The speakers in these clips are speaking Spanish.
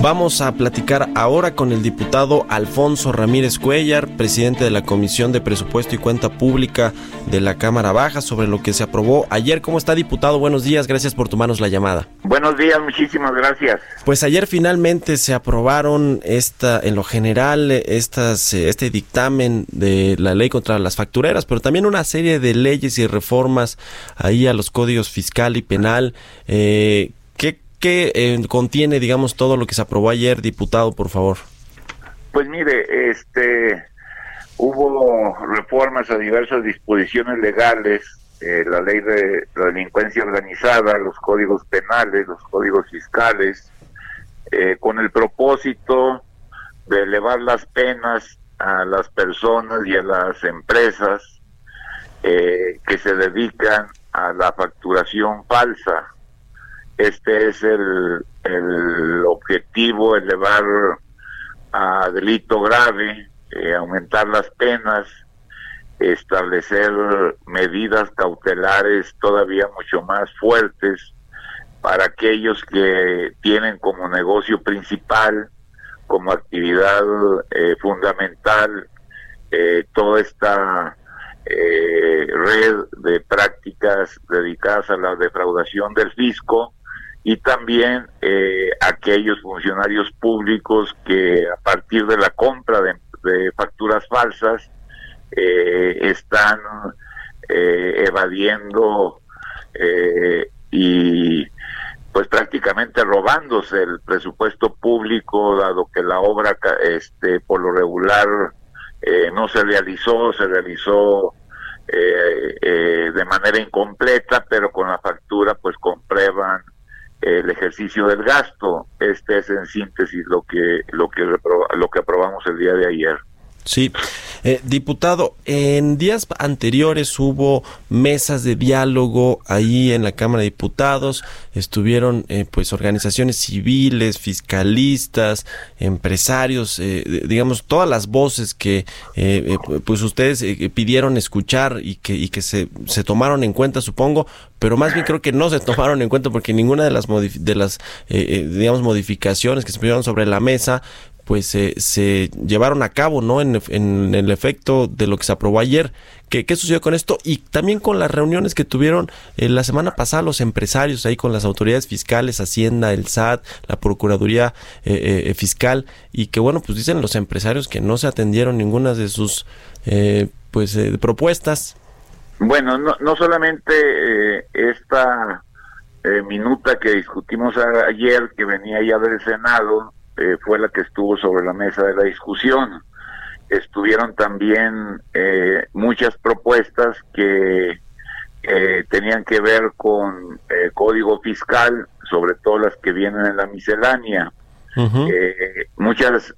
Vamos a platicar ahora con el diputado Alfonso Ramírez Cuellar, presidente de la Comisión de Presupuesto y Cuenta Pública de la Cámara Baja, sobre lo que se aprobó ayer. ¿Cómo está, diputado? Buenos días, gracias por tomarnos la llamada. Buenos días, muchísimas gracias. Pues ayer finalmente se aprobaron esta, en lo general, estas, este dictamen de la ley contra las factureras, pero también una serie de leyes y reformas ahí a los códigos fiscal y penal. Eh, ¿Qué eh, contiene, digamos, todo lo que se aprobó ayer, diputado, por favor? Pues mire, este, hubo reformas a diversas disposiciones legales, eh, la ley de la delincuencia organizada, los códigos penales, los códigos fiscales, eh, con el propósito de elevar las penas a las personas y a las empresas que se dedican a la facturación falsa este es el, objetivo, elevar a delito grave, eh, aumentar las penas, establecer medidas cautelares todavía mucho más fuertes para aquellos que tienen como negocio principal, como actividad eh, fundamental, eh, toda esta red de prácticas dedicadas a la defraudación del fisco y también eh, aquellos funcionarios públicos que a partir de la compra de, facturas falsas eh, están eh, evadiendo y pues prácticamente robándose el presupuesto público dado que la obra este por lo regular no se realizó se realizó de manera incompleta pero con la factura el ejercicio del gasto. Este es en síntesis lo que lo que lo que aprobamos el día de ayer. Sí, eh, diputado, en días anteriores hubo mesas de diálogo ahí en la Cámara de Diputados, estuvieron eh, pues organizaciones civiles, fiscalistas, empresarios, eh, digamos todas las voces que pues ustedes pidieron escuchar y que, y que se, se tomaron en cuenta, supongo, pero más bien creo que no se tomaron en cuenta porque ninguna de las de las digamos modificaciones que se pusieron sobre la mesa pues se llevaron a cabo, ¿no? En, el efecto de lo que se aprobó ayer. ¿Qué, ¿Qué, sucedió con esto? Y también con las reuniones que tuvieron eh, la semana pasada los empresarios ahí con las autoridades fiscales, Hacienda, el SAT, la Procuraduría eh, eh, Fiscal, y que bueno, pues dicen los empresarios que no se atendieron ninguna de sus pues propuestas. Bueno, no, no solamente esta minuta que discutimos ayer, que venía ya del Senado, eh, fue la que estuvo sobre la mesa de la discusión. Estuvieron también eh, muchas propuestas que tenían que ver con eh, código fiscal, sobre todo las que vienen en la miscelánea. muchas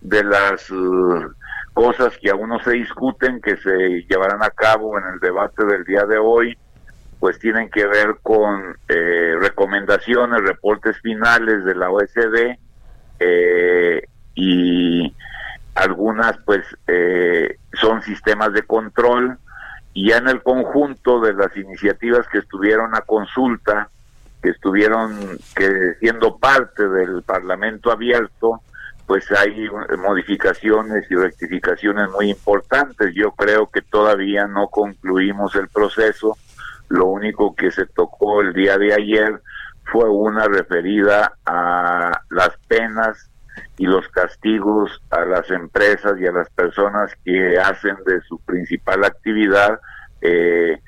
de las uh, cosas que aún no se discuten, que se llevarán a cabo en el debate del día de hoy, pues tienen que ver con eh, recomendaciones, reportes finales de la OSD eh, y algunas pues eh, son sistemas de control y ya en el conjunto de las iniciativas que estuvieron a consulta, que estuvieron que siendo parte del Parlamento abierto, pues hay modificaciones y rectificaciones muy importantes. Yo creo que todavía no concluimos el proceso lo único que se tocó el día de ayer fue una referida a las penas y los castigos a las empresas y a las personas que hacen de su principal actividad eh,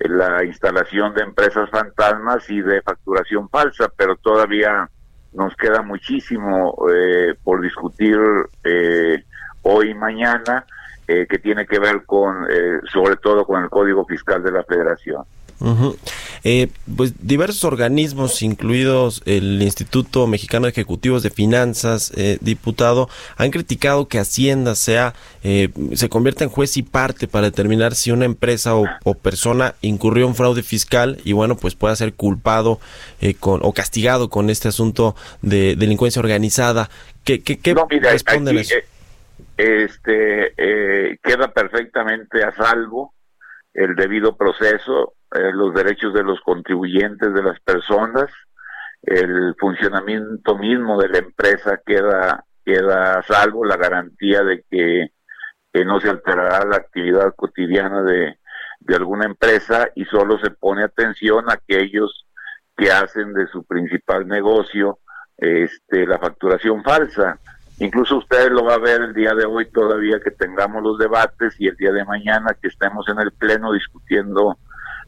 la instalación de empresas fantasmas y de facturación falsa, pero todavía nos queda muchísimo eh, por discutir eh, hoy y mañana, que tiene que ver con, sobre todo con el Código Fiscal de la Federación. Eh, pues diversos organismos, incluidos el Instituto Mexicano de Ejecutivos de Finanzas, eh, diputado, han criticado que Hacienda sea eh, se convierta en juez y parte para determinar si una empresa o, persona incurrió en fraude fiscal y bueno pues pueda ser culpado con o castigado con este asunto de delincuencia organizada. ¿Qué, qué, qué responden eso? Este queda perfectamente a salvo el debido proceso eh, los derechos de los contribuyentes, de las personas, el funcionamiento mismo de la empresa queda, queda a salvo, la garantía de que, no se alterará la actividad cotidiana de, de alguna empresa y solo se pone atención a aquellos que hacen de su principal negocio este, la facturación falsa. Incluso ustedes lo va a ver el día de hoy todavía que tengamos los debates y el día de mañana que estemos en el Pleno discutiendo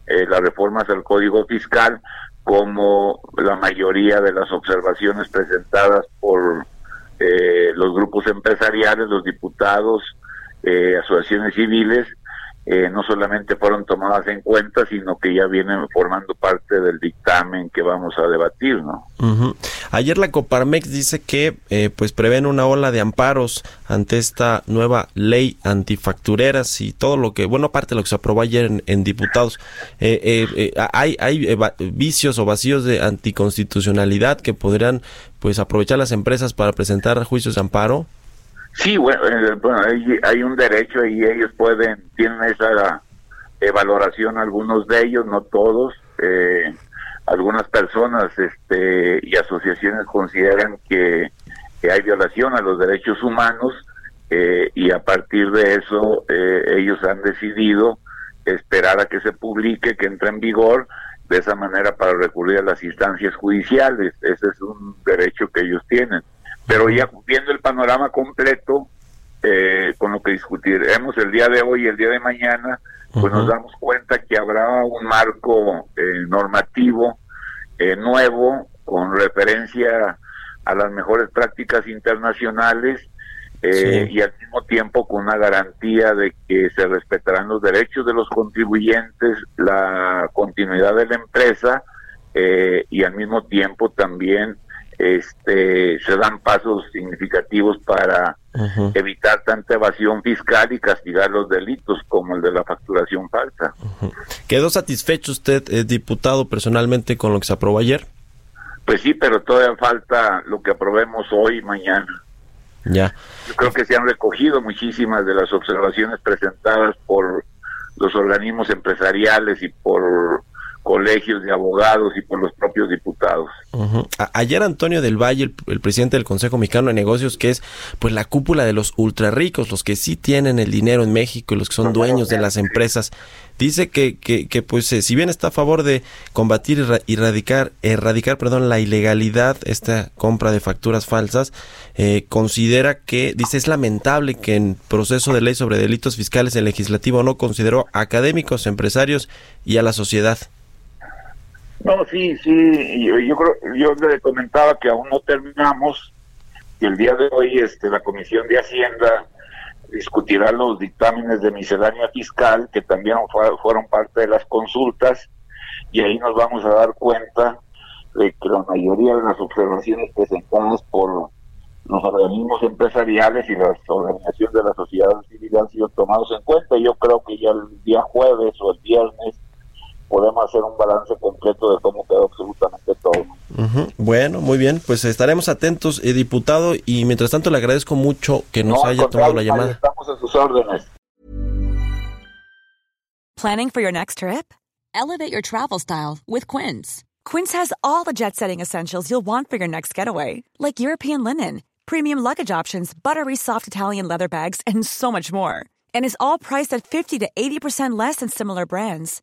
eh, las reformas al Código Fiscal, como la mayoría de las observaciones presentadas por eh, los grupos empresariales, los diputados, eh, asociaciones civiles, eh, no solamente fueron tomadas en cuenta, sino que ya vienen formando parte del dictamen que vamos a debatir, ¿no? Ayer la Coparmex dice que eh, pues prevén una ola de amparos ante esta nueva ley antifactureras y todo lo que, bueno, aparte de lo que se aprobó ayer en, diputados, eh, hay, hay vicios o vacíos de anticonstitucionalidad que podrían pues aprovechar las empresas para presentar juicios de amparo. Sí, bueno, eh, hay, hay, un derecho y ellos pueden, tienen esa valoración, algunos de ellos, no todos. Eh, algunas personas este, y asociaciones consideran que, hay violación a los derechos humanos eh, y a partir de eso ellos han decidido esperar a que se publique, que entre en vigor, de esa manera para recurrir a las instancias judiciales. Ese es un derecho que ellos tienen. Pero ya viendo el panorama completo, eh, con lo que discutiremos el día de hoy y el día de mañana, pues nos damos cuenta que habrá un marco eh, normativo eh, nuevo con referencia a las mejores prácticas internacionales y al mismo tiempo con una garantía de que se respetarán los derechos de los contribuyentes, la continuidad de la empresa y al mismo tiempo también este, se dan pasos significativos para evitar tanta evasión fiscal y castigar los delitos como el de la facturación falsa. ¿Quedó satisfecho usted, eh, diputado, personalmente con lo que se aprobó ayer? Pues sí, pero todavía falta lo que aprobemos hoy y mañana. Ya. Yo creo que se han recogido muchísimas de las observaciones presentadas por los organismos empresariales y por colegios de abogados y por los propios diputados. Ayer Antonio del Valle, el, presidente del Consejo Mexicano de Negocios, que es pues la cúpula de los ultra ricos, los que sí tienen el dinero en México y los que son dueños de las empresas, dice que, que, que pues eh, si bien está a favor de combatir y erradicar, erradicar perdón, la ilegalidad, esta compra de facturas falsas, eh, considera que, dice, es lamentable que en proceso de ley sobre delitos fiscales el legislativo no consideró académicos, empresarios y a la sociedad. No, sí, sí, yo, yo, creo, yo le comentaba que aún no terminamos, y el día de hoy este, la Comisión de Hacienda discutirá los dictámenes de miscelánea fiscal, que también fueron parte de las consultas, y ahí nos vamos a dar cuenta de que la mayoría de las observaciones presentadas por los organismos empresariales y las organizaciones de la sociedad civil han sido tomados en cuenta. Yo creo que ya el día jueves o el viernes podemos hacer un balance completo de cómo quedó absolutamente todo. Bueno, muy bien, pues estaremos atentos, eh, diputado, y mientras tanto le agradezco mucho que nos haya tomado la llamada. Estamos a sus órdenes. Planning for your next trip? Elevate your travel style with Quince. Quince has all the jet-setting essentials you'll want for your next getaway, like European linen, premium luggage options, buttery soft Italian leather bags, and so much more. And is all priced at 50 to 80% less than similar brands.